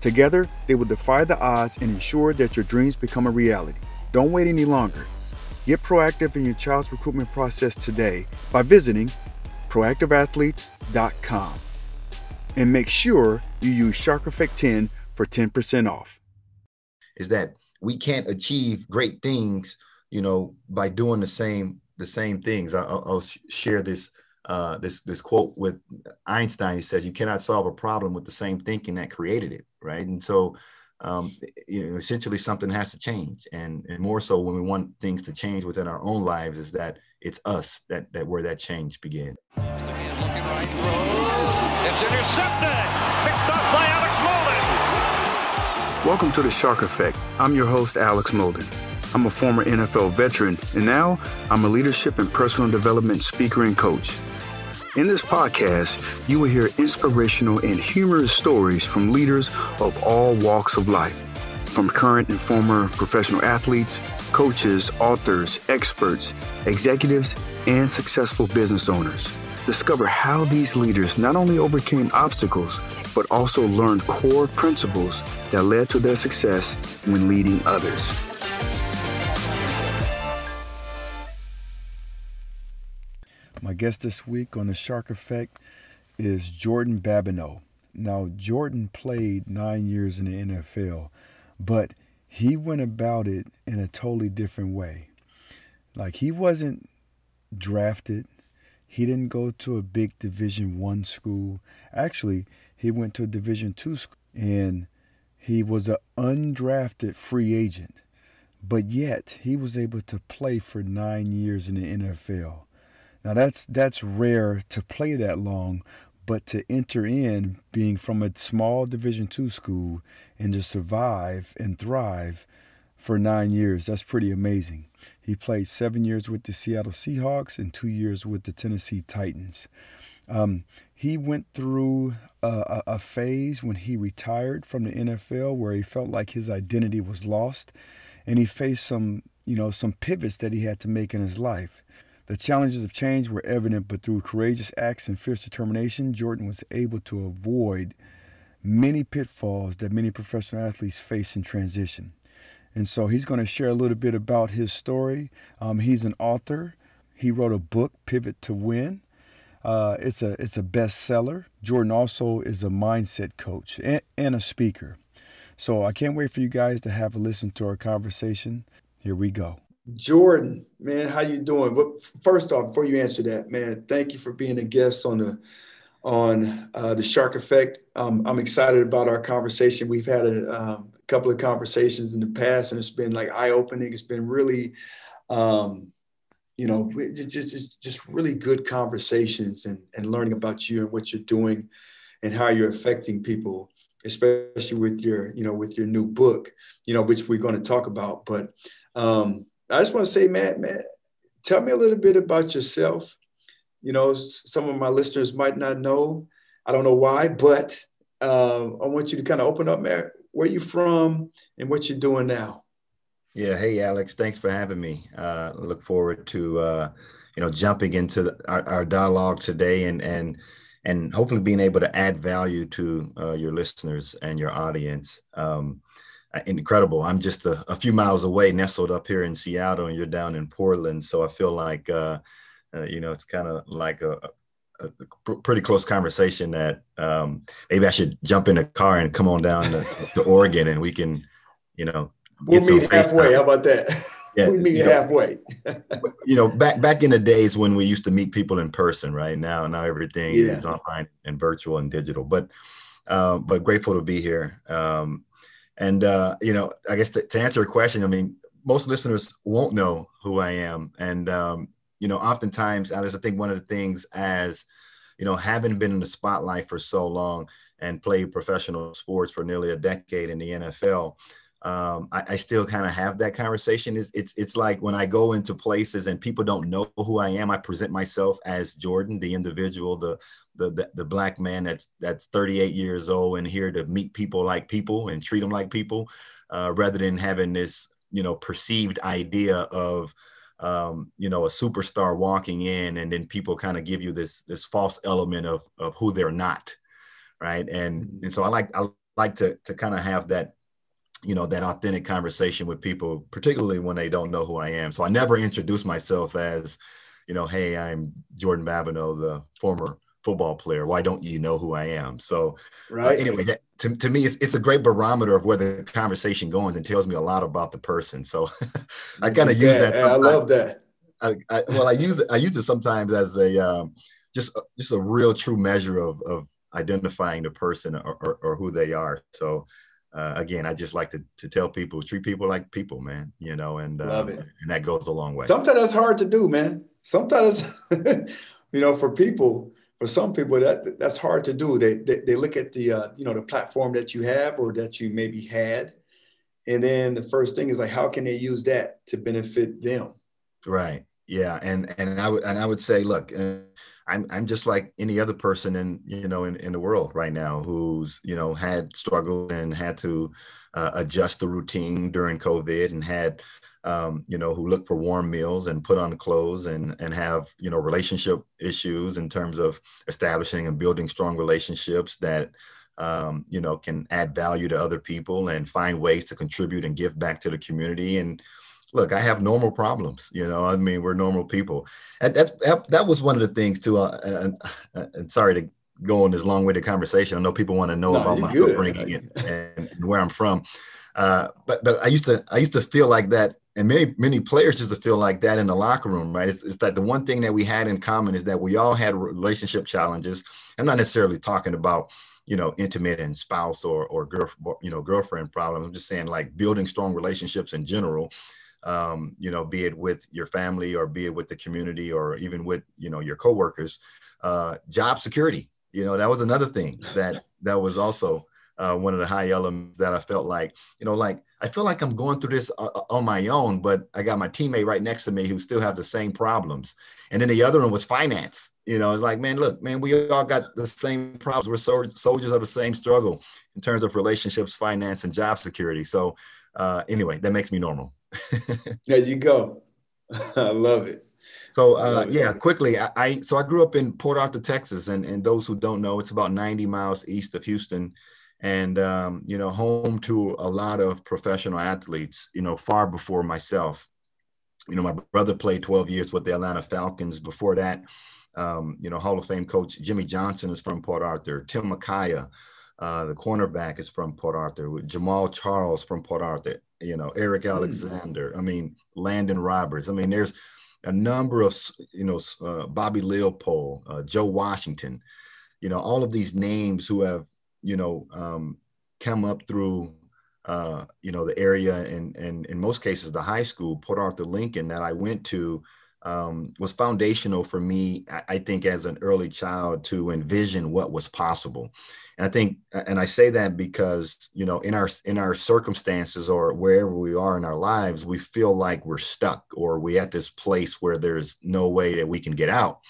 Together, they will defy the odds and ensure that your dreams become a reality. Don't wait any longer. Get proactive in your child's recruitment process today by visiting proactiveathletes.com. And make sure you use Shark Effect 10 for 10% off. Is that we can't achieve great things, you know, by doing the same the same things. I'll, I'll share this uh, this this quote with Einstein. He says, "You cannot solve a problem with the same thinking that created it." Right, and so um, you know, essentially something has to change, and and more so when we want things to change within our own lives, is that it's us that that where that change begins. It's intercepted, picked up by Alex Molden. Welcome to the Shark Effect. I'm your host, Alex Molden. I'm a former NFL veteran, and now I'm a leadership and personal development speaker and coach. In this podcast, you will hear inspirational and humorous stories from leaders of all walks of life, from current and former professional athletes, coaches, authors, experts, executives, and successful business owners. Discover how these leaders not only overcame obstacles, but also learned core principles that led to their success when leading others. My guest this week on the Shark Effect is Jordan Babineaux. Now, Jordan played nine years in the NFL, but he went about it in a totally different way. Like he wasn't drafted. He didn't go to a big Division One school. Actually, he went to a Division Two school, and he was an undrafted free agent. But yet, he was able to play for nine years in the NFL. Now that's that's rare to play that long, but to enter in being from a small Division two school and to survive and thrive for nine years, that's pretty amazing. He played seven years with the Seattle Seahawks and two years with the Tennessee Titans. Um, he went through a, a, phase when he retired from the NFL where he felt like his identity was lost, and he faced some, you know, some pivots that he had to make in his life. The challenges of change were evident, but through courageous acts and fierce determination, Jordan was able to avoid many pitfalls that many professional athletes face in transition. And so he's going to share a little bit about his story. Um, he's an author. He wrote a book, Pivot to Win. Uh, it's a it's a bestseller. Jordan also is a mindset coach and, and a speaker. So I can't wait for you guys to have a listen to our conversation. Here we go. Jordan, man, how you doing? But first off, before you answer that, man, thank you for being a guest on the on uh, the Shark Effect. Um, I'm excited about our conversation. We've had a, um, couple of conversations in the past, and it's been like eye opening. It's been really, um, you know, just, just just really good conversations and and learning about you and what you're doing and how you're affecting people especially with your you know with your new book you know which we're going to talk about but um I just want to say, Matt, man, tell me a little bit about yourself. You know, some of my listeners might not know. I don't know why, but um, I want you to kind of open up, Matt. Where you from and what you're doing now? Yeah. Hey, Alex. Thanks for having me. Uh, look forward to uh, you know, jumping into the, our, our, dialogue today and and and hopefully being able to add value to uh, your listeners and your audience. Um, incredible. I'm just a, a, few miles away, nestled up here in Seattle, and you're down in Portland. So I feel like, uh, uh, you know, it's kind of like a, a, a, pretty close conversation that um, maybe I should jump in a car and come on down to, to Oregon and we can, you know, we'll meet halfway. How about that? Yeah, we meet you know, halfway. you know, back back in the days when we used to meet people in person, right? Now, now everything yeah. is online and virtual and digital. But, uh, but grateful to be here. Um, and uh, you know, I guess to, to, answer a question, I mean, most listeners won't know who I am, and um, you know, oftentimes, Alex, I think one of the things as you know, having been in the spotlight for so long and played professional sports for nearly a decade in the NFL, um, I, I, still kind of have that conversation. Is it's it's like when I go into places and people don't know who I am, I present myself as Jordan, the individual, the the the, the black man that's that's 38 years old and here to meet people like people and treat them like people, uh, rather than having this you know perceived idea of um, you know a superstar walking in and then people kind of give you this this false element of of who they're not, right? And mm-hmm. and so I like I like to to kind of have that you know that authentic conversation with people particularly when they don't know who i am. So i never introduce myself as you know hey i'm jordan babineaux the former football player. Why don't you know who i am? So right. uh, anyway that, to, to me it's, it's a great barometer of where the conversation goes and tells me a lot about the person. So i kind of use that. i love that. I, I, well i use it i use it sometimes as a um, just just a real true measure of, of identifying the person or, or, or who they are. So uh, again, I just like to, to tell people, treat people like people, man, you know, and, uh, and that goes a long way. Sometimes that's hard to do, man. Sometimes, you know, for people, for some people that that's hard to do. They, they, they look at the, uh, you know, the platform that you have or that you maybe had. And then the first thing is like, how can they use that to benefit them? Right. Yeah. And, and I would, and I would say, look, uh, I'm I'm just like any other person in you know in, in the world right now who's you know had struggled and had to uh, adjust the routine during COVID and had um, you know who look for warm meals and put on clothes and and have you know relationship issues in terms of establishing and building strong relationships that um, you know can add value to other people and find ways to contribute and give back to the community. And look, I have normal problems. You know, I mean, we're normal people. And that's that, was one of the things too. Uh, and, sorry to go on this long-winded conversation. I know people want to know no, about my good. upbringing and, and, and, where I'm from. Uh, but but I used to I used to feel like that, and many many players used to feel like that in the locker room, right? It's, it's that the one thing that we had in common is that we all had relationship challenges. I'm not necessarily talking about you know intimate and spouse or or girl you know girlfriend problems. I'm just saying like building strong relationships in general um, you know, be it with your family or be it with the community or even with, you know, your coworkers, uh, job security, you know, that was another thing that, that was also uh, one of the high elements that I felt like, you know, like I feel like I'm going through this uh, uh, on my own, but I got my teammate right next to me who still have the same problems. And then the other one was finance. You know, it's like, man, look, man, we all got the same problems. We're soldiers of the same struggle in terms of relationships, finance, and job security. So, uh, anyway, that makes me normal. there you go. I love it. So uh, yeah, quickly, I, I, so I grew up in Port Arthur, Texas, and and those who don't know, it's about 90 miles east of Houston, and um, you know, home to a lot of professional athletes. You know, far before myself. You know, my brother played 12 years with the Atlanta Falcons. Before that, um, you know, Hall of Fame coach Jimmy Johnson is from Port Arthur. Tim McKyer, uh, the cornerback, is from Port Arthur. Jamaal Charles from Port Arthur you know, Eric hmm. Alexander. I mean, Landon Roberts. I mean, there's a number of, you know, uh, Bobby Leopold, uh, Joe Washington, you know, all of these names who have, you know, um, come up through, uh, you know, the area and, and in most cases, the high school, Port Arthur Lincoln that I went to um, was foundational for me, I think, as an early child to envision what was possible. And I think, and I say that because, you know, in our in our circumstances or wherever we are in our lives, we feel like we're stuck or we at this place where there's no way that we can get out.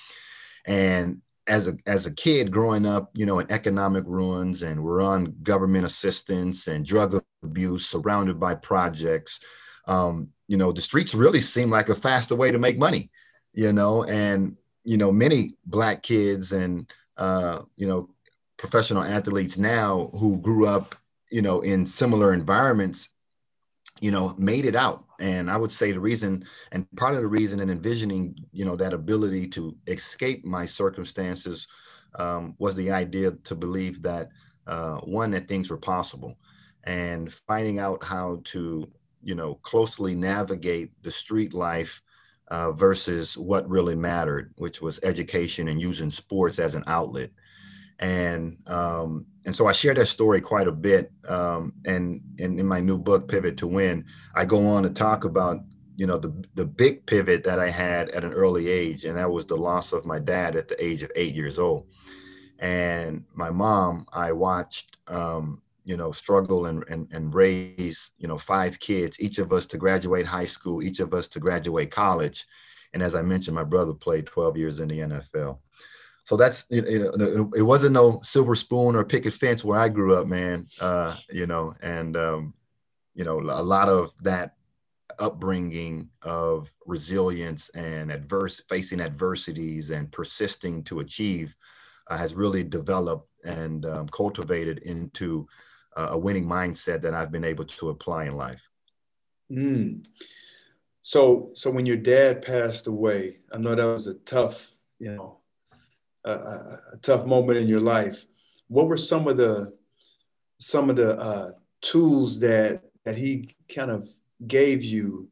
And as a as a kid growing up, you know, in economic ruins and we're on government assistance and drug abuse, surrounded by projects. Um, you know, the streets really seem like a faster way to make money. you know, and you know, many black kids and uh, you know, professional athletes now who grew up, you know, in similar environments, you know, made it out. And I would say the reason, and part of the reason in envisioning, you know, that ability to escape my circumstances um, was the idea to believe that uh, one that things were possible, and finding out how to, you know, closely navigate the street life uh, versus what really mattered, which was education and using sports as an outlet. And um, and so I share that story quite a bit. Um, and, and in my new book, Pivot to Win, I go on to talk about you know the the big pivot that I had at an early age, and that was the loss of my dad at the age of eight years old. And my mom, I watched um, you know, struggle and, and, and raise, you know, five kids, each of us to graduate high school, each of us to graduate college. And as I mentioned, my brother played 12 years in the NFL. So that's, you know, it wasn't no silver spoon or picket fence where I grew up, man, uh, you know, and, um, you know, a lot of that upbringing of resilience and adverse facing adversities and persisting to achieve uh, has really developed and um, cultivated into a winning mindset that I've been able to apply in life. Mm. So, so when your dad passed away, I know that was a tough, you know, a, a, a tough moment in your life. What were some of the some of the uh, tools that that he kind of gave you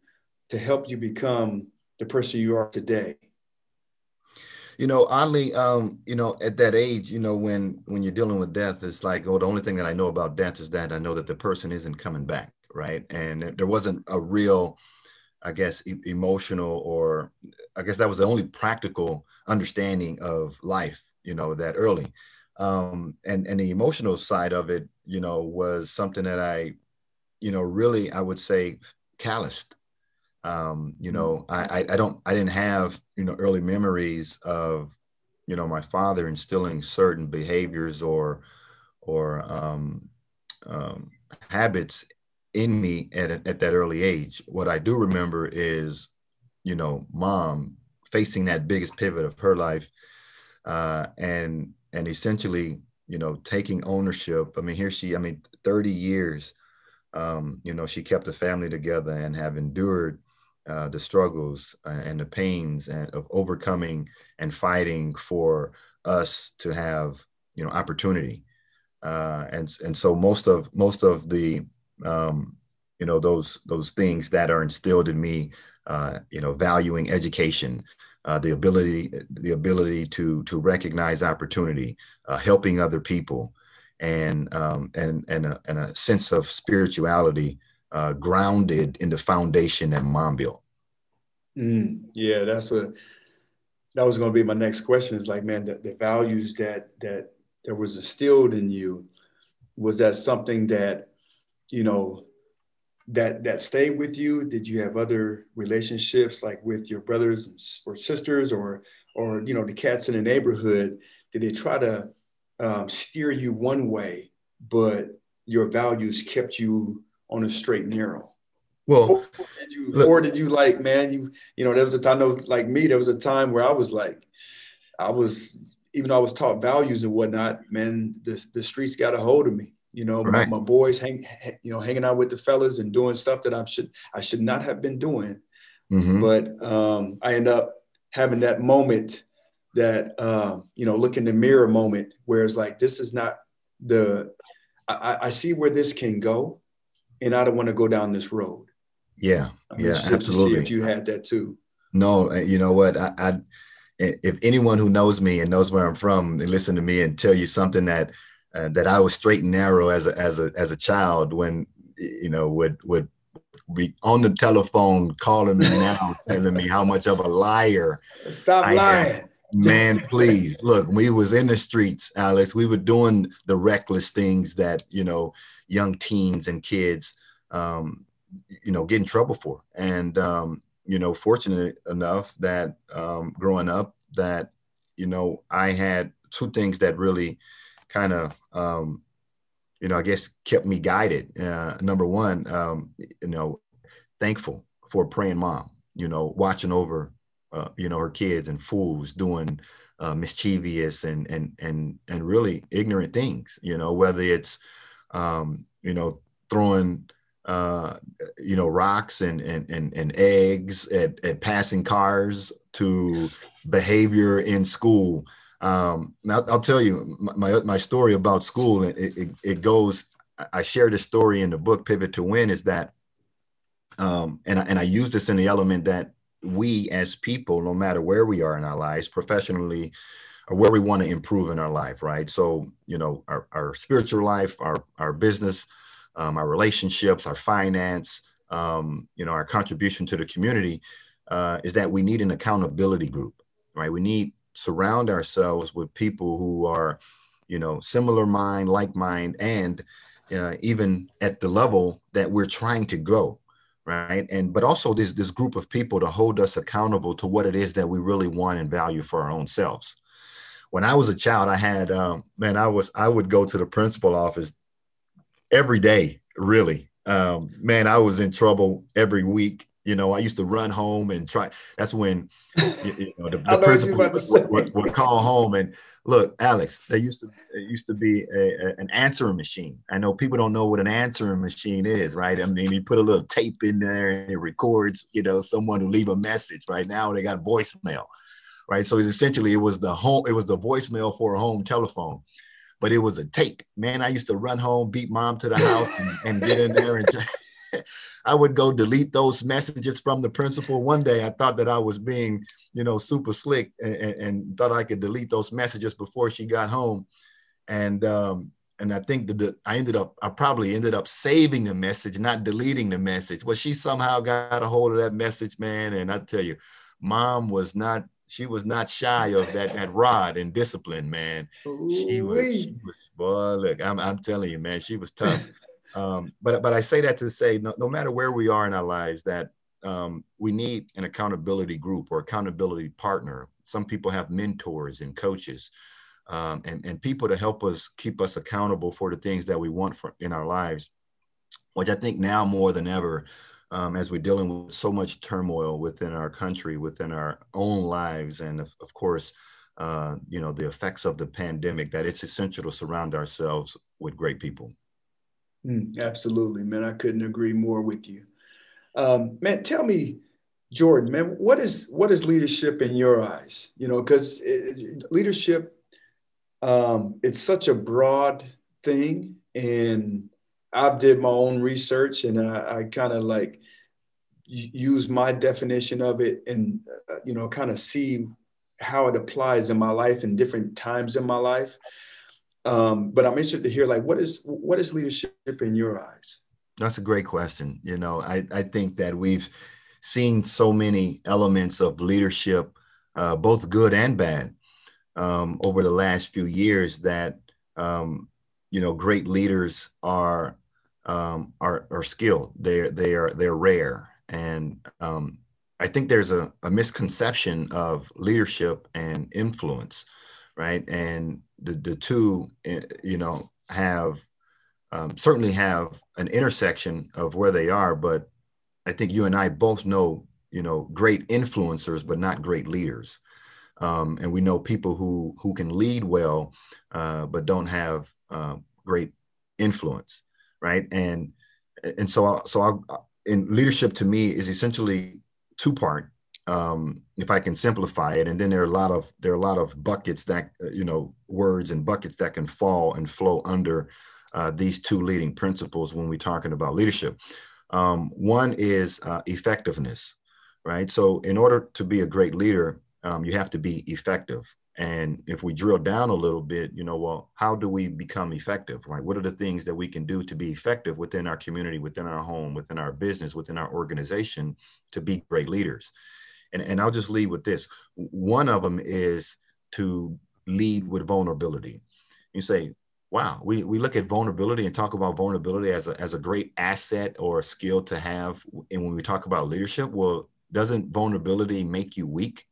to help you become the person you are today? You know oddly um you know at that age you know when when you're dealing with death it's like oh the only thing that i know about death is that i know that the person isn't coming back right? And there wasn't a real i guess e- emotional or i guess that was the only practical understanding of life you know that early. Um and and the emotional side of it you know was something that i you know really i would say calloused um, you mm-hmm. know, I, I don't I didn't have you know early memories of you know my father instilling certain behaviors or or um, um, habits in me at, at that early age. What I do remember is, you know, mom facing that biggest pivot of her life, uh, and and essentially, you know, taking ownership. I mean, here she, I mean, thirty years. Um, you know, she kept the family together and have endured uh, the struggles uh, and the pains and of overcoming and fighting for us to have you know opportunity. Uh, and and so most of most of the um, you know those those things that are instilled in me uh, you know valuing education uh, the ability the ability to to recognize opportunity uh, helping other people and um, and and a, and a sense of spirituality uh, grounded in the foundation that mom built. Mm, yeah, that's what that was going to be my next question. Is like, man, the, the values that that that was instilled in you was that something that you know that that stayed with you? Did you have other relationships like with your brothers or sisters or or you know the cats in the neighborhood? Did they try to um, steer you one way, but your values kept you on a straight and narrow. Well, or did you, look, or did you like, man, you, you know, there was a time, I know, like me, there was a time where I was like, I was, even though I was taught values and whatnot, man, the, the streets got a hold of me. You know, right. my, my, boys hang, you know, hanging out with the fellas and doing stuff that I should, I should not have been doing. Mm-hmm. But um, I end up having that moment that, um, you know, look in the mirror moment where it's like, this is not the, I, I see where this can go and I don't want to go down this road. Yeah, I mean, yeah, absolutely. if you had that too. No, uh, you know what? I, I, if anyone who knows me and knows where I'm from, they listen to me and tell you something that uh, that I was straight and narrow as a as a as a child when you know would would be on the telephone calling me now telling me how much of a liar. Stop I lying. Am. Man, please look. We was in the streets, Alex. We were doing the reckless things that you know young teens and kids um, you know get in trouble for and um, you know fortunate enough that um, growing up that you know i had two things that really kind of um, you know i guess kept me guided uh, number one um, you know thankful for praying mom you know watching over uh, you know her kids and fools doing uh, mischievous and and and and really ignorant things. You know, whether it's um, you know throwing uh, you know rocks and and and, and eggs at, at passing cars to behavior in school. Um, I'll, I'll, tell you my, my story about school. It, it, it goes. I share this story in the book Pivot to Win. Is that um, and I, and I use this in the element that we as people, no matter where we are in our lives, professionally, or where we want to improve in our life, right? So, you know, our, our spiritual life, our, our business, um, our relationships, our finance, um, you know, our contribution to the community uh, is that we need an accountability group, right? We need surround ourselves with people who are, you know, similar mind, like mind, and uh, even at the level that we're trying to grow, right? And but also this this group of people to hold us accountable to what it is that we really want and value for our own selves. When i was a child i had um, man i was i would go to the principal office every day really. Um, man i was in trouble every week you know, I used to run home and try. That's when you, know the, the principal would, would, would, call home and look, Alex. They used to used to be a, a, an answering machine. I know people don't know what an answering machine is, right? I mean, you put a little tape in there and it records, you know, someone who leave a message. Right now, they got voicemail, right? So essentially, it was the home. It was the voicemail for a home telephone but it was a tape. Man, I used to run home, beat mom to the house, and, and get in there and I would go delete those messages from the principal. One day I thought that I was being, you know, super slick and, and thought I could delete those messages before she got home. And, um, and I think that I ended up, I probably ended up saving the message, not deleting the message. Well, she somehow got a hold of that message, man. And I tell you, mom was not, she was not shy of that, that rod and discipline, man. She was, she was, boy, look, I'm, I'm telling you, man, she was tough. Um, but but I say that to say no, no matter where we are in our lives, that um, we need an accountability group or accountability partner. Some people have mentors and coaches, um, and and people to help us keep us accountable for the things that we want for, in our lives. Which I think now more than ever, um, as we're dealing with so much turmoil within our country, within our own lives, and of, of course, uh, you know, the effects of the pandemic, that it's essential to surround ourselves with great people. Mm, absolutely, man. I couldn't agree more with you. Um, man, tell me, Jordan, man, what is what is leadership in your eyes? You know, because leadership, um, it's such a broad thing, and I did my own research, and I, I kind of like use my definition of it, and uh, you know, kind of see how it applies in my life in different times in my life. Um, but I'm interested to hear like what is what is leadership in your eyes? That's a great question. You know, I, I think that we've seen so many elements of leadership, uh, both good and bad, um, over the last few years that um, you know great leaders are um, are are skilled. They're they are they're rare, and um, I think there's a, a misconception of leadership and influence, right? And the the two eh, you know have um, certainly have an intersection of where they are but i think you and i both know you know great influencers but not great leaders. Um, and we know people who who can lead well uh, but don't have uh, great influence right? And and so so I, in leadership to me is essentially two part um, if I can simplify it. And then there are a lot of there are a lot of buckets that uh, you know words and buckets that can fall and flow under uh, these two leading principles when we're talking about leadership. Um, one is uh, effectiveness, right? So in order to be a great leader, um, you have to be effective. And if we drill down a little bit, you know, well, how do we become effective, right? What are the things that we can do to be effective within our community, within our home, within our business, within our organization to be great leaders? And, and I'll just lead with this. One of them is to lead with vulnerability. You say, wow, we, we look at vulnerability and talk about vulnerability as a, as a great asset or a skill to have. And when we talk about leadership, well, doesn't vulnerability make you weak?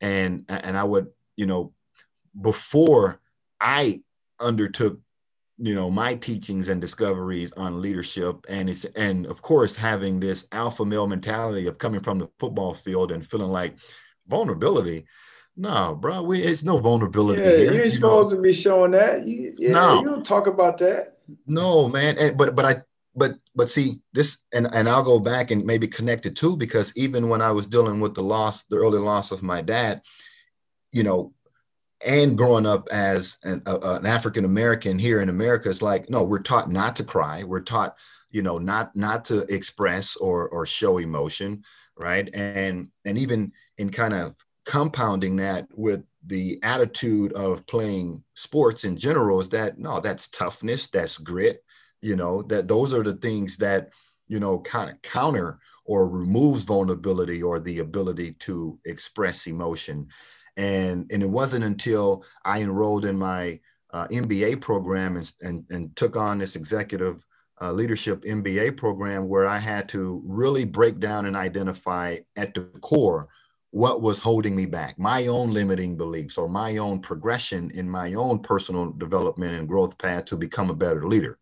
And, and I would, you know, before I undertook you know my teachings and discoveries on leadership and it's and of course having this alpha male mentality of coming from the football field and feeling like vulnerability. No, bro, we, it's no vulnerability. Yeah, here, you ain't you supposed know? to be showing that. You, yeah, no, you don't talk about that. No, man. And, but but I but but see this and and I'll go back and maybe connect it too because even when I was dealing with the loss, the early loss of my dad, you know, and growing up as an, an African American here in America, it's like no, we're taught not to cry. We're taught, you know, not not to express or or show emotion, right? And and even in kind of compounding that with the attitude of playing sports in general is that no, that's toughness, that's grit, you know that those are the things that you know kind of counter or removes vulnerability or the ability to express emotion and and it wasn't until i enrolled in my uh, mba program and, and, and took on this executive uh, leadership mba program where i had to really break down and identify at the core what was holding me back my own limiting beliefs or my own progression in my own personal development and growth path to become a better leader.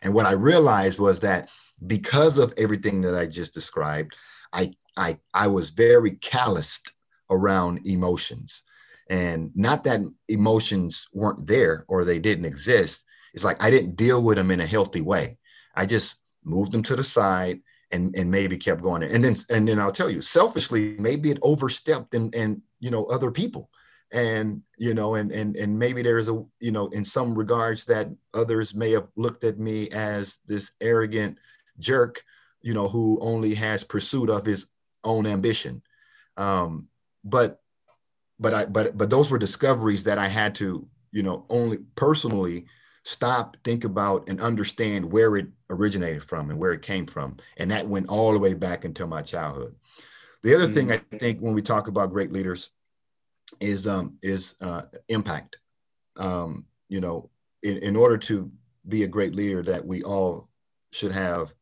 And what I realized was that because of everything that I just described, I I I was very calloused around emotions. And not that emotions weren't there or they didn't exist. It's like I didn't deal with them in a healthy way. I just moved them to the side and, and maybe kept going. And then and then I'll tell you, selfishly, maybe it overstepped and and you know other people and you know and and and maybe there's a you know in some regards that others may have looked at me as this arrogant jerk you know who only has pursuit of his own ambition um but but i but but those were discoveries that i had to you know only personally stop think about and understand where it originated from and where it came from and that went all the way back until my childhood the other mm-hmm. thing i think when we talk about great leaders is um, is uh, impact. Um, you know, in, in order to be a great leader, that we all should have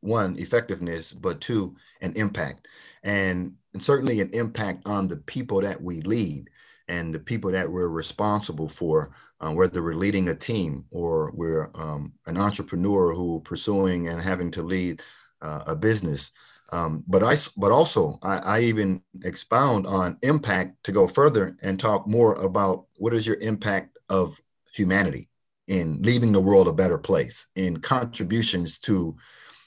one effectiveness, but two an impact, and, and certainly an impact on the people that we lead and the people that we're responsible for, uh, whether we're leading a team or we're um, an entrepreneur who pursuing and having to lead uh, a business. Um, but I, but also I, I, even expound on impact to go further and talk more about what is your impact of humanity in leaving the world a better place, in contributions to,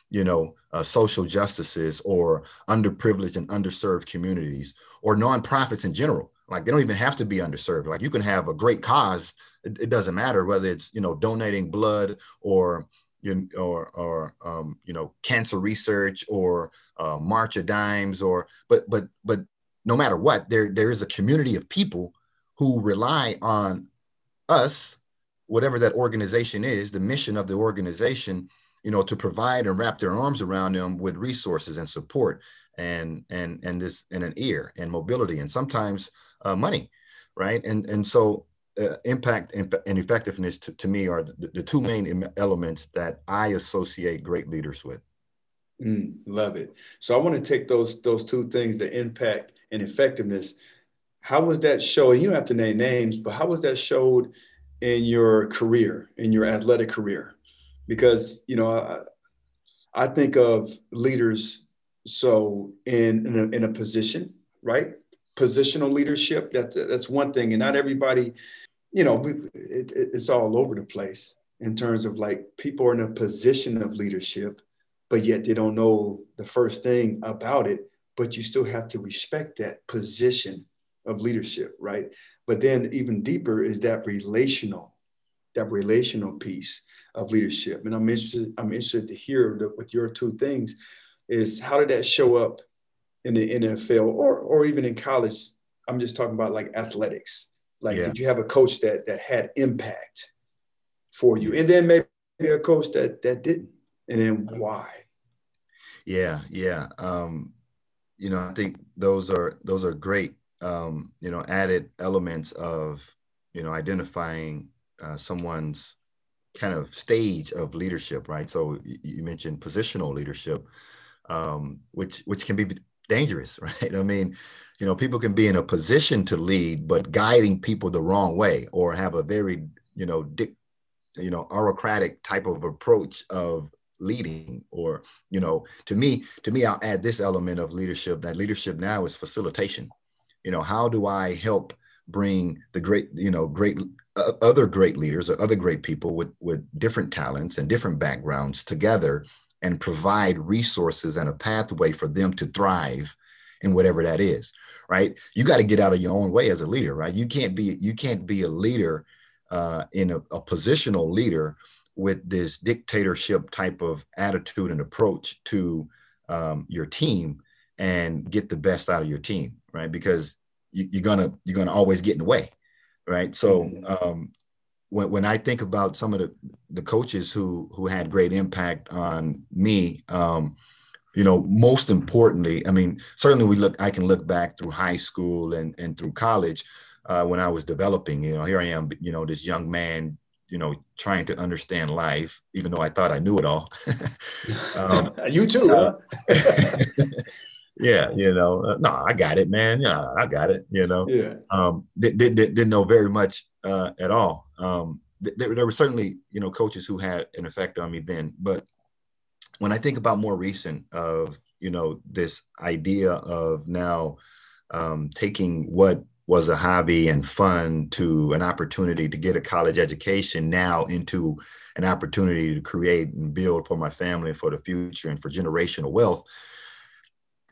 you know, uh, social justices or underprivileged and underserved communities or nonprofits in general. Like they don't even have to be underserved. Like you can have a great cause. It, it doesn't matter whether it's you know donating blood or you or or um, you know cancer research or uh, March of Dimes or but but but no matter what, there there is a community of people who rely on us, whatever that organization is, the mission of the organization, you know, to provide and wrap their arms around them with resources and support and and and this and an ear and mobility and sometimes uh, money, right? And and so uh, impact and, effectiveness to, to me are the, the, two main elements that I associate great leaders with. Mm, love it. So I want to take those those two things, the impact and effectiveness. How was that showed? You don't have to name names, but how was that showed in your career, in your athletic career? Because you know, I, I think of leaders so in in a, in a position, right? Positional leadership. That's that's one thing, and not everybody you know, it, it's all over the place in terms of like people are in a position of leadership, but yet they don't know the first thing about it. But you still have to respect that position of leadership, right? But then even deeper is that relational, that relational piece of leadership. And I'm interested, I'm interested to hear that with your two things is how did that show up in the NFL or or even in college? I'm just talking about like athletics like, yeah. did you have a coach that that had impact for you, and then maybe a coach that that didn't, and then why? Yeah, yeah. Um, you know, I think those are those are great. Um, you know, added elements of you know identifying uh, someone's kind of stage of leadership, right? So you mentioned positional leadership, um, which which can be dangerous, right? I mean, you know people can be in a position to lead but guiding people the wrong way or have a very you know dic, you know autocratic type of approach of leading or you know to me to me i'll add this element of leadership that leadership now is facilitation you know, how do I help bring the great, you know, great uh, other great leaders or other great people with with different talents and different backgrounds together and provide resources and a pathway for them to thrive in whatever that is right? You got to get out of your own way as a leader right? You can't be you can't be a leader uh, in a, a positional leader with this dictatorship type of attitude and approach to um, your team and get the best out of your team right? Because you, are gonna you're gonna always get in the way right so mm-hmm. um, when, when I think about some of the, the coaches who who had great impact on me, um, you know, most importantly, I mean, certainly we look, I can look back through high school and and through college uh, when I was developing. You know, here I am, you know, this young man, you know, trying to understand life, even though I thought I knew it all. um, you too, uh? yeah, you know, uh, no, I got it, man. Yeah, I got it. You know, yeah. Um, didn't, didn't, didn't know very much uh, at all. Um, there, there were certainly, you know, coaches who had an effect on me then. But when I think about more recent of, you know, this idea of now um, taking what was a hobby and fun to an opportunity to get a college education now into an opportunity to create and build for my family and for the future and for generational wealth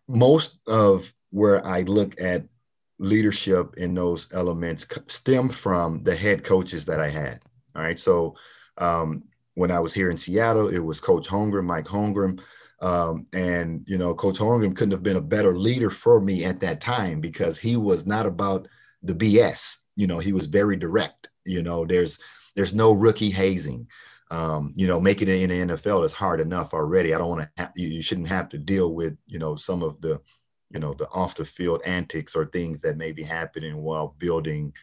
most of where I look at leadership in those elements stem from the head coaches that I had. All right. So um, when I was here in Seattle, it was Coach Holmgren, Mike Holmgren. Um, and, you know, Coach Holmgren couldn't have been a better leader for me at that time because he was not about the BS. You know, he was very direct. You know, there's there's no rookie hazing. Um, you know, making it in the NFL is hard enough already. I don't want to. Ha- you shouldn't have to deal with you know some of the, you know, the off the field antics or things that may be happening while building,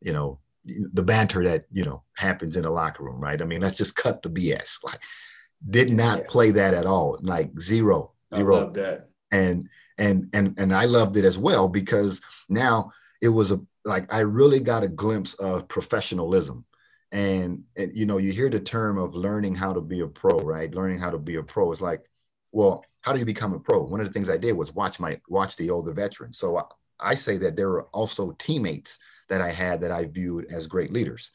you know, the banter that you know happens in the locker room, right? I mean, let's just cut the BS. Like, did not yeah. play that at all. Like zero, zero. I love that. And and and and I loved it as well because now it was a like I really got a glimpse of professionalism and, and you know you hear the term of learning how to be a pro right? Learning how to be a pro. Is like well how do you become a pro? One of the things i did was watch my watch the older veterans. So I, I say that there were also teammates that i had that i viewed as great leaders.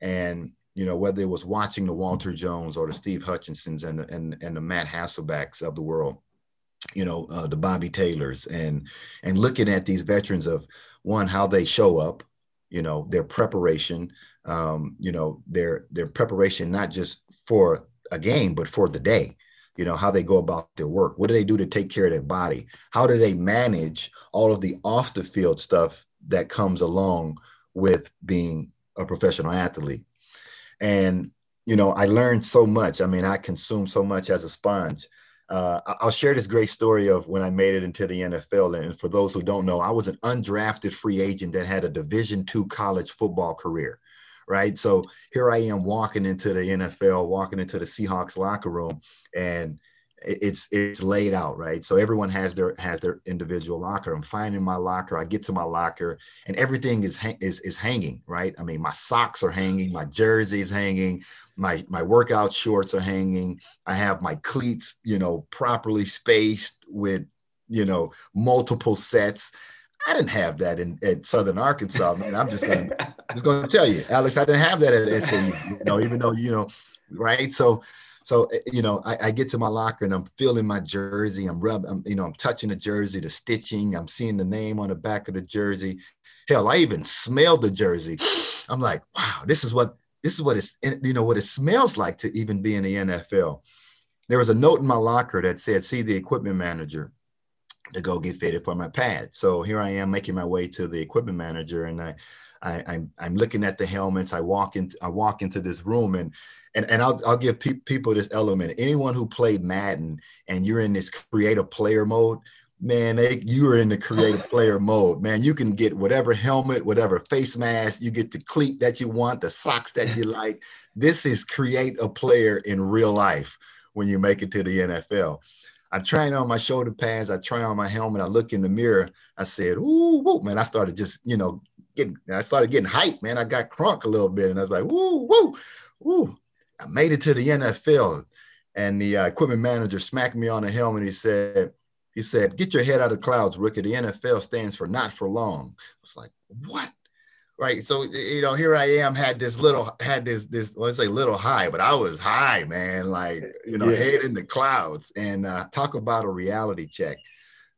And you know whether it was watching the walter jones or the steve hutchinsons and, and, and the matt hasselbecks of the world you know uh, the bobby taylors and and looking at these veterans of one how they show up you know their preparation um, you know their their preparation not just for a game but for the day you know how they go about their work. What do they do to take care of their body? How do they manage all of the off the field stuff that comes along with being a professional athlete? And you know i learned so much. I mean i consumed so much as a sponge uh, I'll share this great story of when I made it into the NFL. And for those who don't know, I was an undrafted free agent that had a Division two college football career right? So here I am walking into the NFL, walking into the Seahawks locker room, and it's it's laid out right? So everyone has their has their individual locker. I'm finding my locker i get to my locker and everything is is is hanging right? I mean my socks are hanging my jersey's hanging my my workout shorts are hanging. I have my cleats you know properly spaced with you know multiple sets. I didn't have that in at Southern Arkansas, man. I'm just gonna just gonna tell you, Alex, I didn't have that at SAU, you know, even though you know, right? So so eh, you know, I, I, get to my locker and I'm feeling my jersey. I'm rubbing, I'm, you know, I'm touching the jersey, the stitching. I'm seeing the name on the back of the jersey. Hell, I even smelled the jersey. I'm like, wow, this is what this is what it's you know what it smells like to even be in the NFL. There was a note in my locker that said, "See the equipment manager." To go get fitted for my pad. So here I am making my way to the equipment manager and I, I I'm, I'm looking at the helmets. I walk into I walk into this room and and, and I'll, I'll give pe- people this element. Anyone who played Madden and you're in this creative player mode, man, they, you are in the creative player mode, man. You can get whatever helmet, whatever face mask, you get the cleat that you want, the socks that you like. This is create a player in real life when you make it to the NFL. I'm on my shoulder pads. I try on my helmet. I look in the mirror. I said, "Ooh, man!" I started just, you know, getting. I started getting hyped, man. I got crunk a little bit, and I was like, "Woo, woo, woo!" I made it to the NFL, and the uh, equipment manager smacked me on the helmet. He said, He said, "Get your head out of the clouds, rookie. The NFL stands for not for long." I was like, "What?" Right. So you know, here I am, had this little, had this this let's say little high, but I was high, man. Like you know, yeah. head in the clouds, and uh, talk about a reality check.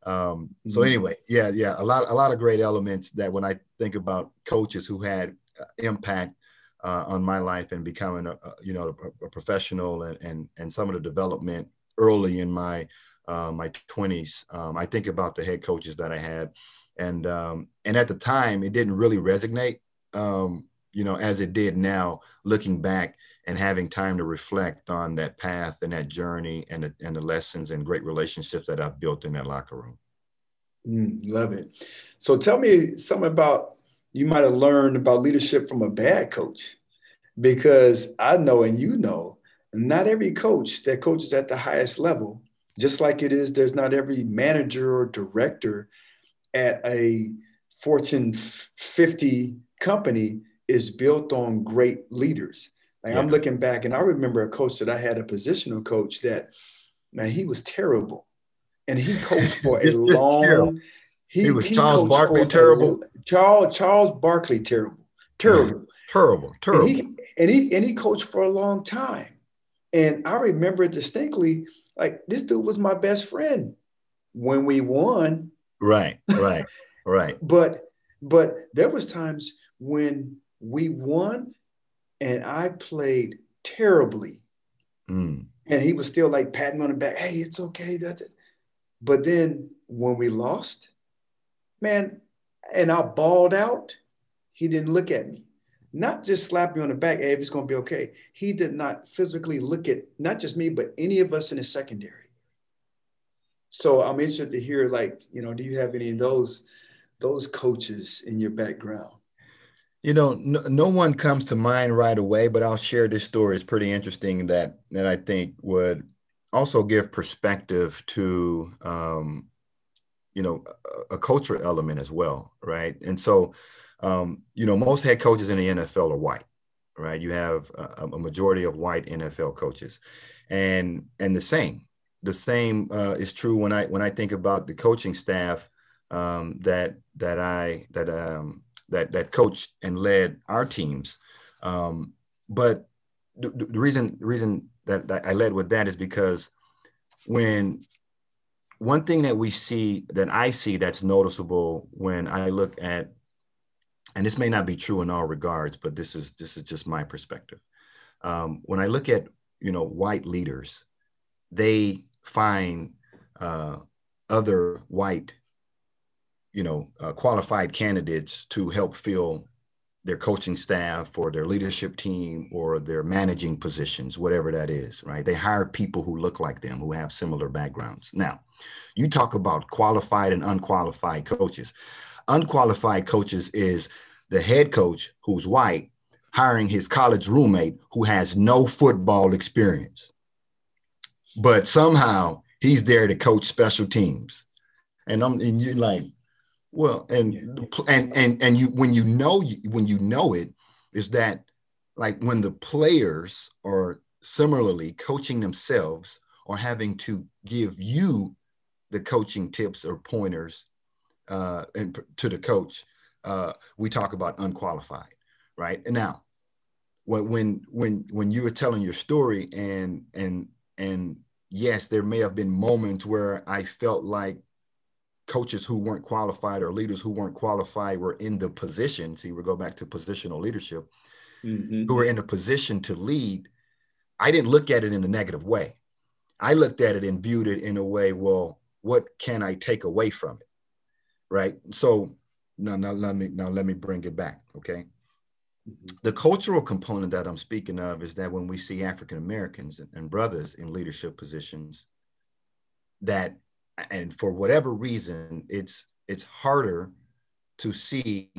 Um, so mm-hmm. anyway, yeah, yeah, a lot, a lot of great elements that when I think about coaches who had uh, impact uh, on my life and becoming a, a you know a, a, professional and, and and some of the development early in my uh, my 20s um, i think about the head coaches that i had and um, and at the time it didn't really resonate um, you know as it did now looking back and having time to reflect on that path and that journey and the, and the lessons and great relationships that i've built in that locker room. Mm, love it. So tell me something about you might have learned about leadership from a bad coach. Because I know and you know, not every coach that coaches at the highest level, just like it is, there's not every manager or director at a Fortune 50 company is built on great leaders. Like yeah. I'm looking back and I remember a coach that I had a positional coach that, man, he was terrible. And he coached for a long, he, he was he Charles Barkley terrible. Charles Charles Barkley terrible, terrible, terrible, terrible. And he, and he and he coached for a long time, and I remember distinctly. Like this dude was my best friend when we won. Right, right, right. but but there was times when we won, and I played terribly, mm. and he was still like patting on the back. Hey, it's okay. That. But then when we lost, man, and I bawled out, he didn't look at me. Not just slap me on the back, hey, it's going to be okay. He did not physically look at not just me, but any of us in the secondary. So I'm interested to hear, like, you know, do you have any of those those coaches in your background? You know, no, no one comes to mind right away, but I'll share this story. It's pretty interesting that that I think would also give perspective to um, you know a, a cultural element as well right and so um, you know most head coaches in the nfl are white right you have a, a majority of white nfl coaches and and the same the same uh, is true when i when i think about the coaching staff um, that that i that um, that that coached and led our teams um, but the, the reason reason that, that i led with that is because when one thing that we see that I see that's noticeable when I look at and this may not be true in all regards, but this is this is just my perspective. Um, when I look at you know white leaders, they find uh, other white you know uh, qualified candidates to help fill their coaching staff or their leadership team or their managing positions, whatever that is, right? They hire people who look like them, who have similar backgrounds. Now, you talk about qualified and unqualified coaches. Unqualified coaches is the head coach who's white hiring his college roommate who has no football experience. But somehow he's there to coach special teams. And I'm and you're like, well, and and and and you when you know when you know it is that like when the players are similarly coaching themselves or having to give you the coaching tips or pointers uh, and to the coach, uh, we talk about unqualified, right? And now, what when when when you were telling your story and and and yes, there may have been moments where I felt like coaches who weren't qualified or leaders who weren't qualified were in the position. See, we go back to positional leadership, mm-hmm. who were in a position to lead. I didn't look at it in a negative way. I looked at it and viewed it in a way, well, what can I take away from it? Right. So now, now let me now let me bring it back. Okay. Mm-hmm. The cultural component that I'm speaking of is that when we see African Americans and brothers in leadership positions, that and for whatever reason, it's it's harder to see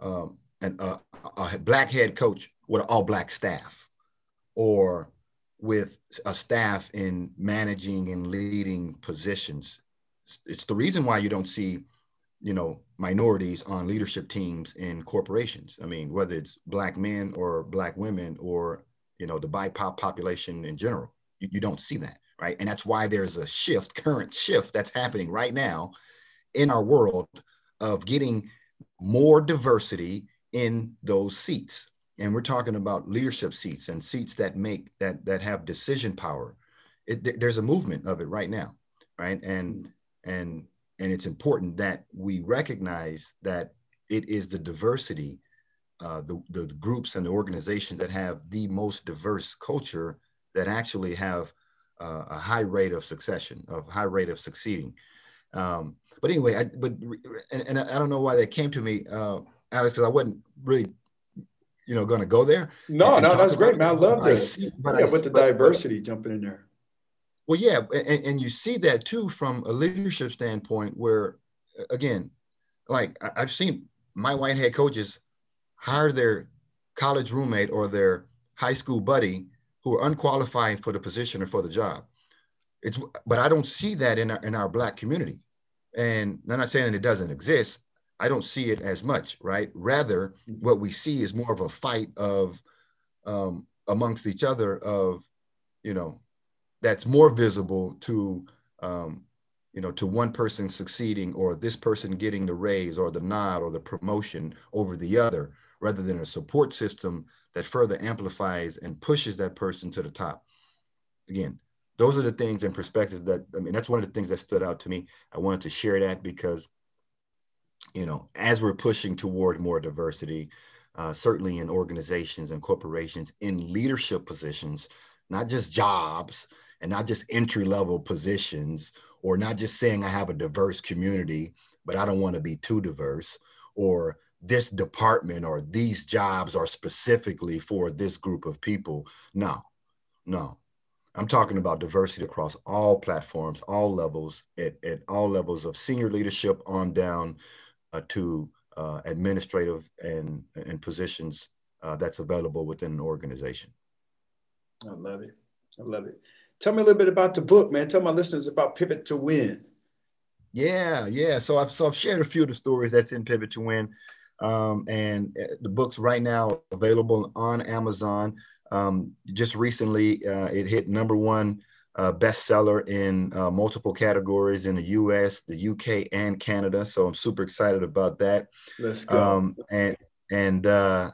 um, an, a, black head coach with an all black staff, or with a staff in managing and leading positions. It's the reason why you don't see, you know, minorities on leadership teams in corporations. I mean, whether it's black men or black women or you know the BIPOC population in general, you, you don't see that right? And that's why there's a shift, current shift that's happening right now in our world of getting more diversity in those seats. And we're talking about leadership seats and seats that make that that have decision power. It, there's a movement of it right now, right? And and and it's important that we recognize that it is the diversity, uh, the, the groups and the organizations that have the most diverse culture that actually have uh, a high rate of succession, of high rate of succeeding. Um, but anyway, I, but and, and, I don't know why that came to me, uh, Alex, because I wasn't really, you know, going to go there. No, no, that's great, man. I love this. See, but yeah, I, with the but, diversity but, jumping in there. Well, yeah, and, and you see that too from a leadership standpoint, where again, like I've seen my white head coaches hire their college roommate or their high school buddy who are unqualified for the position or for the job. It's but I don't see that in our in our black community. And I'm not saying it doesn't exist. I don't see it as much, right? Rather, what we see is more of a fight of um, amongst each other of, you know, that's more visible to um, you know, to one person succeeding or this person getting the raise or the nod or the promotion over the other, rather than a support system that further amplifies and pushes that person to the top. Again, those are the things and perspectives that, I mean, that's one of the things that stood out to me. I wanted to share that because, you know, as we're pushing toward more diversity, uh, certainly in organizations and corporations in leadership positions, not just jobs and not just entry level positions or not just saying I have a diverse community, but I don't want to be too diverse, or this department or these jobs are specifically for this group of people. No, no. I'm talking about diversity across all platforms, all levels, at, at all levels of senior leadership on down uh, to uh, administrative and, and positions uh, that's available within an organization. I love it. I love it. Tell me a little bit about the book, man. Tell my listeners about Pivot to Win. Yeah, yeah. So I've so I've shared a few of the stories that's in Pivot to Win, um, and uh, the book's right now available on Amazon. Um, just recently, uh, it hit number one uh, bestseller in uh, multiple categories in the U.S., the U.K., and Canada. So I'm super excited about that. Let's go. Um, and and uh,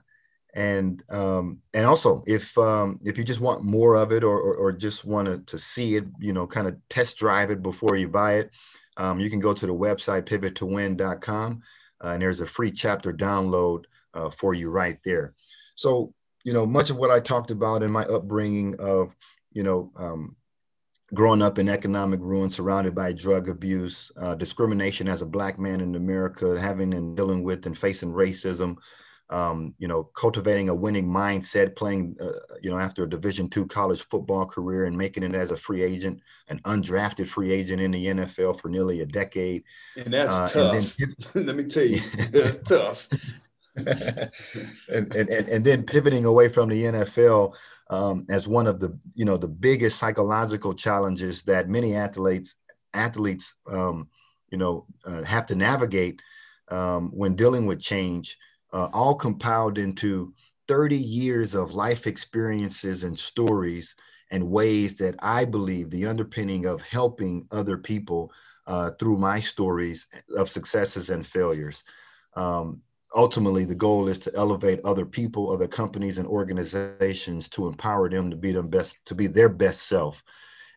and um, and also if um, if you just want more of it or, or, or just want to, see it you know kind of test drive it before you buy it um, you can go to the website pivottowin.com uh, and there's a free chapter download uh, for you right there. So you know much of what i talked about in my upbringing of you know um, growing up in economic ruin surrounded by drug abuse uh, discrimination as a black man in america having and dealing with and facing racism um, you know, cultivating a winning mindset, playing, uh, you know, after a Division two college football career and making it as a free agent, an undrafted free agent in the NFL for nearly a decade. And that's uh, tough. And then, Let me tell you, that's tough. and, and, and, and then pivoting away from the NFL um, as one of the, you know, the biggest psychological challenges that many athletes, athletes, um, you know, uh, have to navigate um, when dealing with change uh, all compiled into 30 years of life experiences and stories and ways that I believe the underpinning of helping other people uh, through my stories of successes and failures. Um, ultimately, the goal is to elevate other people, other companies, and organizations to empower them to be them best, to be their best self.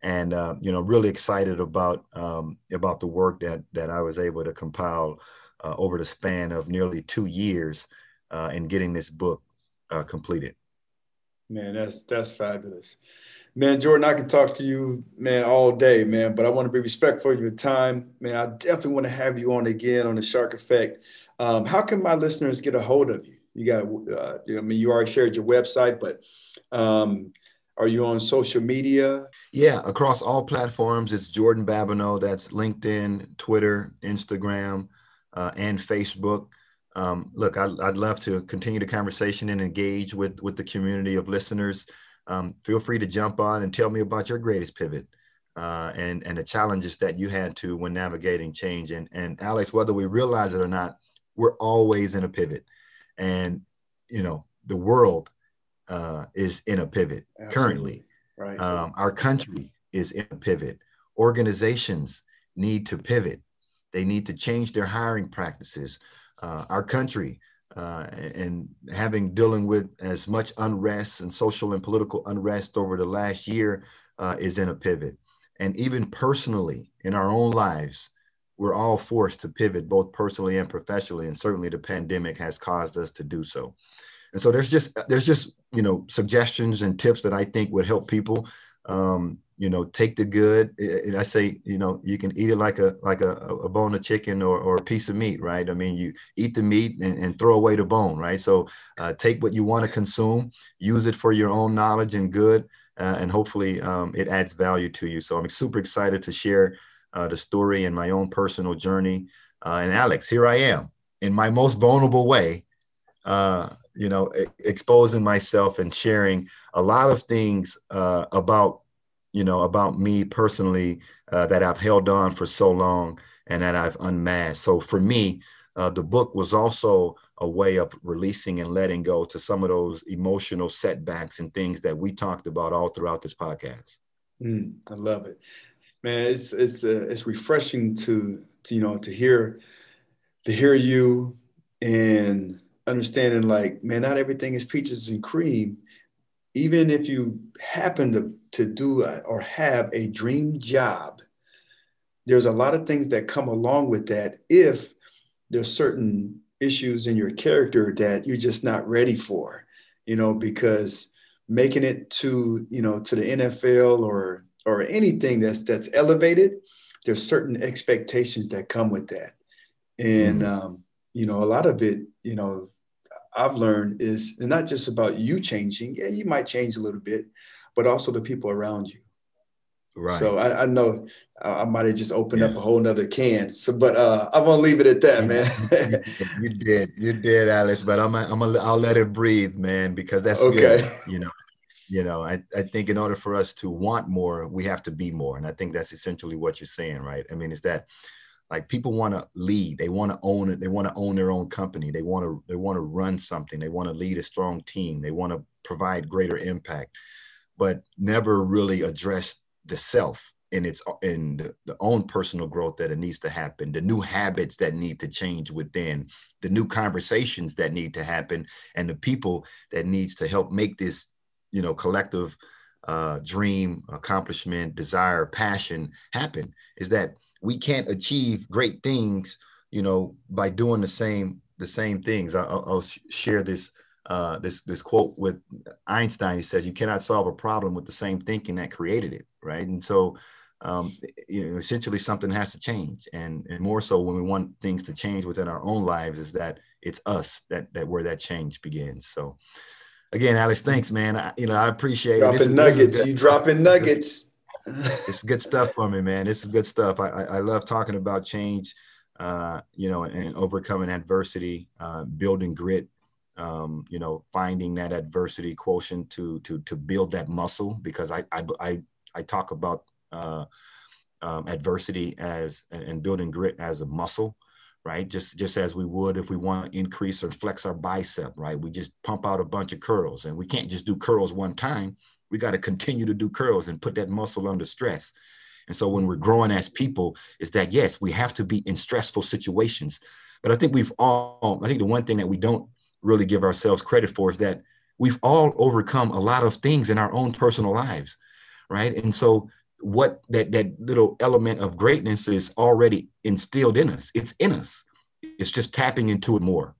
And uh, you know, really excited about um, about the work that that I was able to compile uh, over the span of nearly two years uh, in getting this book uh, completed. Man, that's that's fabulous. Man, Jordan, I can talk to you, man, all day, man, but I want to be respectful of your time. Man, I definitely want to have you on again on the Shark Effect. Um, how can my listeners get a hold of you? You got, uh, you know, I mean, you already shared your website, but um, are you on social media? Yeah, across all platforms. It's Jordan Babineaux. That's LinkedIn, Twitter, Instagram uh, and Facebook. Um, look, I'd, I'd, love to continue the conversation and engage with with the community of listeners. Um, feel free to jump on and tell me about your greatest pivot uh, and and the challenges that you had to when navigating change. And and Alex, whether we realize it or not, we're always in a pivot, and you know the world uh, is in a pivot Absolutely. currently. Right. Um, our country is in a pivot. Organizations need to pivot. They need to change their hiring practices. Uh, our country uh, and having dealing with as much unrest and social and political unrest over the last year uh, is in a pivot. And even personally in our own lives, we're all forced to pivot both personally and professionally. And certainly the pandemic has caused us to do so. And so there's just there's just you know suggestions and tips that I think would help people. Um, you know, take the good. And I say, you know, you can eat it like a like a, a bone of chicken or, or a piece of meat, right? I mean, you eat the meat and, and throw away the bone, right? So uh, take what you want to consume, use it for your own knowledge and good, uh, and hopefully um, it adds value to you. So I'm super excited to share uh, the story and my own personal journey. Uh, and Alex, here I am in my most vulnerable way. You know, exposing myself and sharing a lot of things uh, about you know, about me personally uh, that I've held on for so long and that I've unmasked. So for me, uh, the book was also a way of releasing and letting go to some of those emotional setbacks and things that we talked about all throughout this podcast. Mm, I love it, man. It's it's uh, it's refreshing to to you know to hear to hear you and understanding like man, not everything is peaches and cream, even if you happen to, to do or have a dream job, there's a lot of things that come along with that if there's certain issues in your character that you're just not ready for, you know, because making it to, you know, to the NFL or or anything that's that's elevated, there's certain expectations that come with that. And mm-hmm. um, you know, a lot of it, you know, I've learned is not just about you changing. Yeah, you might change a little bit, but also the people around you. Right. So I, I know I, might have just opened yeah. up a whole nother can. So, but uh, I'm gonna leave it at that, man. you did, you did, Alex. But I'm, I'm gonna, I'll let it breathe, man, because that's okay. good. You know, you know, I, I think in order for us to want more, we have to be more, and I think that's essentially what you're saying, right? I mean, it's that like people want to lead. They want to own it. They want to own their own company. They want to they want to run something. They want to lead a strong team. They want to provide greater impact but never really address the self in its in the own personal growth that it needs to happen the new habits that need to change within the new conversations that need to happen and the people that needs to help make this you know collective uh, dream accomplishment desire passion happen. Is that we can't achieve great things, you know, by doing the same the same things. I'll, I'll share this uh, this this quote with Einstein. He says, "You cannot solve a problem with the same thinking that created it." Right, and so um, you know, essentially something has to change, and and more so when we want things to change within our own lives, is that it's us that that where that change begins. So. Again, Alex, thanks, man. I, you know, I appreciate dropping it. Dropping nuggets. you dropping nuggets it's good stuff for me, man. This is good stuff. I, I, I love talking about change, uh, you know, and, and overcoming adversity, uh, building grit, um, you know, finding that adversity quotient to to to build that muscle. Because I I I, I talk about uh, um, adversity as and building grit as a muscle right? Just just as we would if we want to increase or flex our bicep, right? We just pump out a bunch of curls, and we can't just do curls one time we got to continue to do curls and put that muscle under stress. And so when we're growing as people, is that yes, we have to be in stressful situations. But I think we've all, I think the one thing that we don't really give ourselves credit for is that we've all overcome a lot of things in our own personal lives. Right. And so what that that little element of greatness is already instilled in us. It's in us. It's just tapping into it more.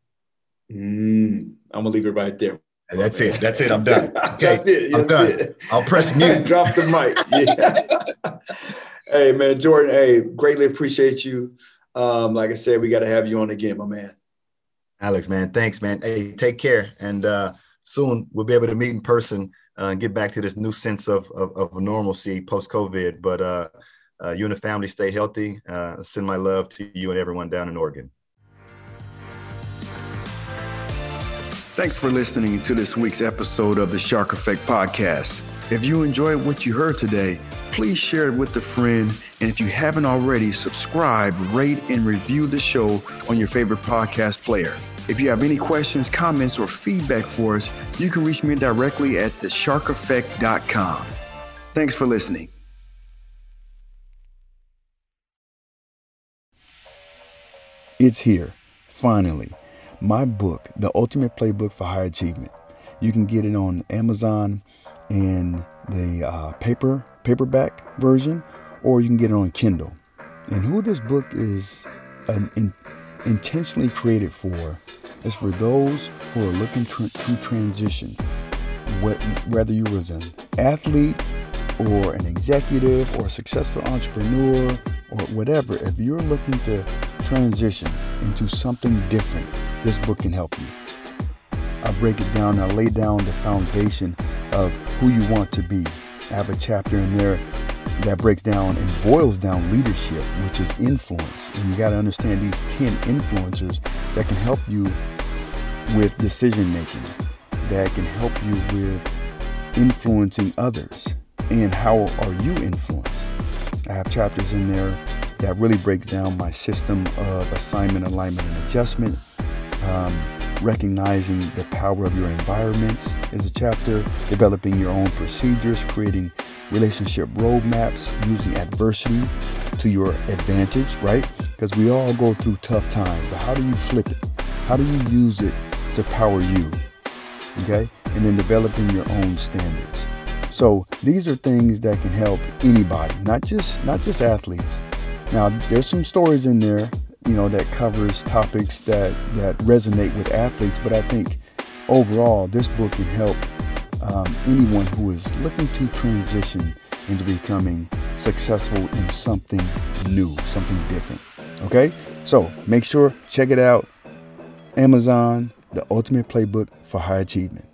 Mm, I'm gonna leave it right there. That's it. That's it. I'm done. Okay. That's it. I'm done. It. I'll press mute. Drop the mic. Yeah. hey man, Jordan. Hey, greatly appreciate you. Um, like I said, we got to have you on again, my man. Alex, man, thanks, man. Hey, take care, and uh, soon we'll be able to meet in person uh, and get back to this new sense of of, of normalcy post COVID. But uh, uh, you and the family stay healthy. Uh, send my love to you and everyone down in Oregon. Thanks for listening to this week's episode of the Shark Effect Podcast. If you enjoyed what you heard today, please share it with a friend. And if you haven't already, subscribe, rate, and review the show on your favorite podcast player. If you have any questions, comments, or feedback for us, you can reach me directly at thesharkeffect.com. Thanks for listening. It's here, finally my book, The Ultimate Playbook for High Achievement. You can get it on Amazon in the uh, paper paperback version, or you can get it on Kindle. And who this book is an, in, intentionally created for is for those who are looking tr- to transition. What, whether you was an athlete or an executive or a successful entrepreneur or whatever, if you're looking to transition into something different, this book can help you. I break it down, I lay down the foundation of who you want to be. I have a chapter in there that breaks down and boils down leadership, which is influence. And you got to understand these 10 influencers that can help you with decision making, that can help you with influencing others, and how are you influenced. I have chapters in there that really breaks down my system of assignment, alignment, and adjustment. Um, recognizing the power of your environments is a chapter. Developing your own procedures, creating relationship roadmaps, using adversity to your advantage, right? Because we all go through tough times, but how do you flip it? How do you use it to power you? Okay? And then developing your own standards. So these are things that can help anybody, not just not just athletes. Now there's some stories in there, you know, that covers topics that that resonate with athletes, but I think overall this book can help um, anyone who is looking to transition into becoming successful in something new, something different. Okay, so make sure check it out. Amazon, the ultimate playbook for high achievement.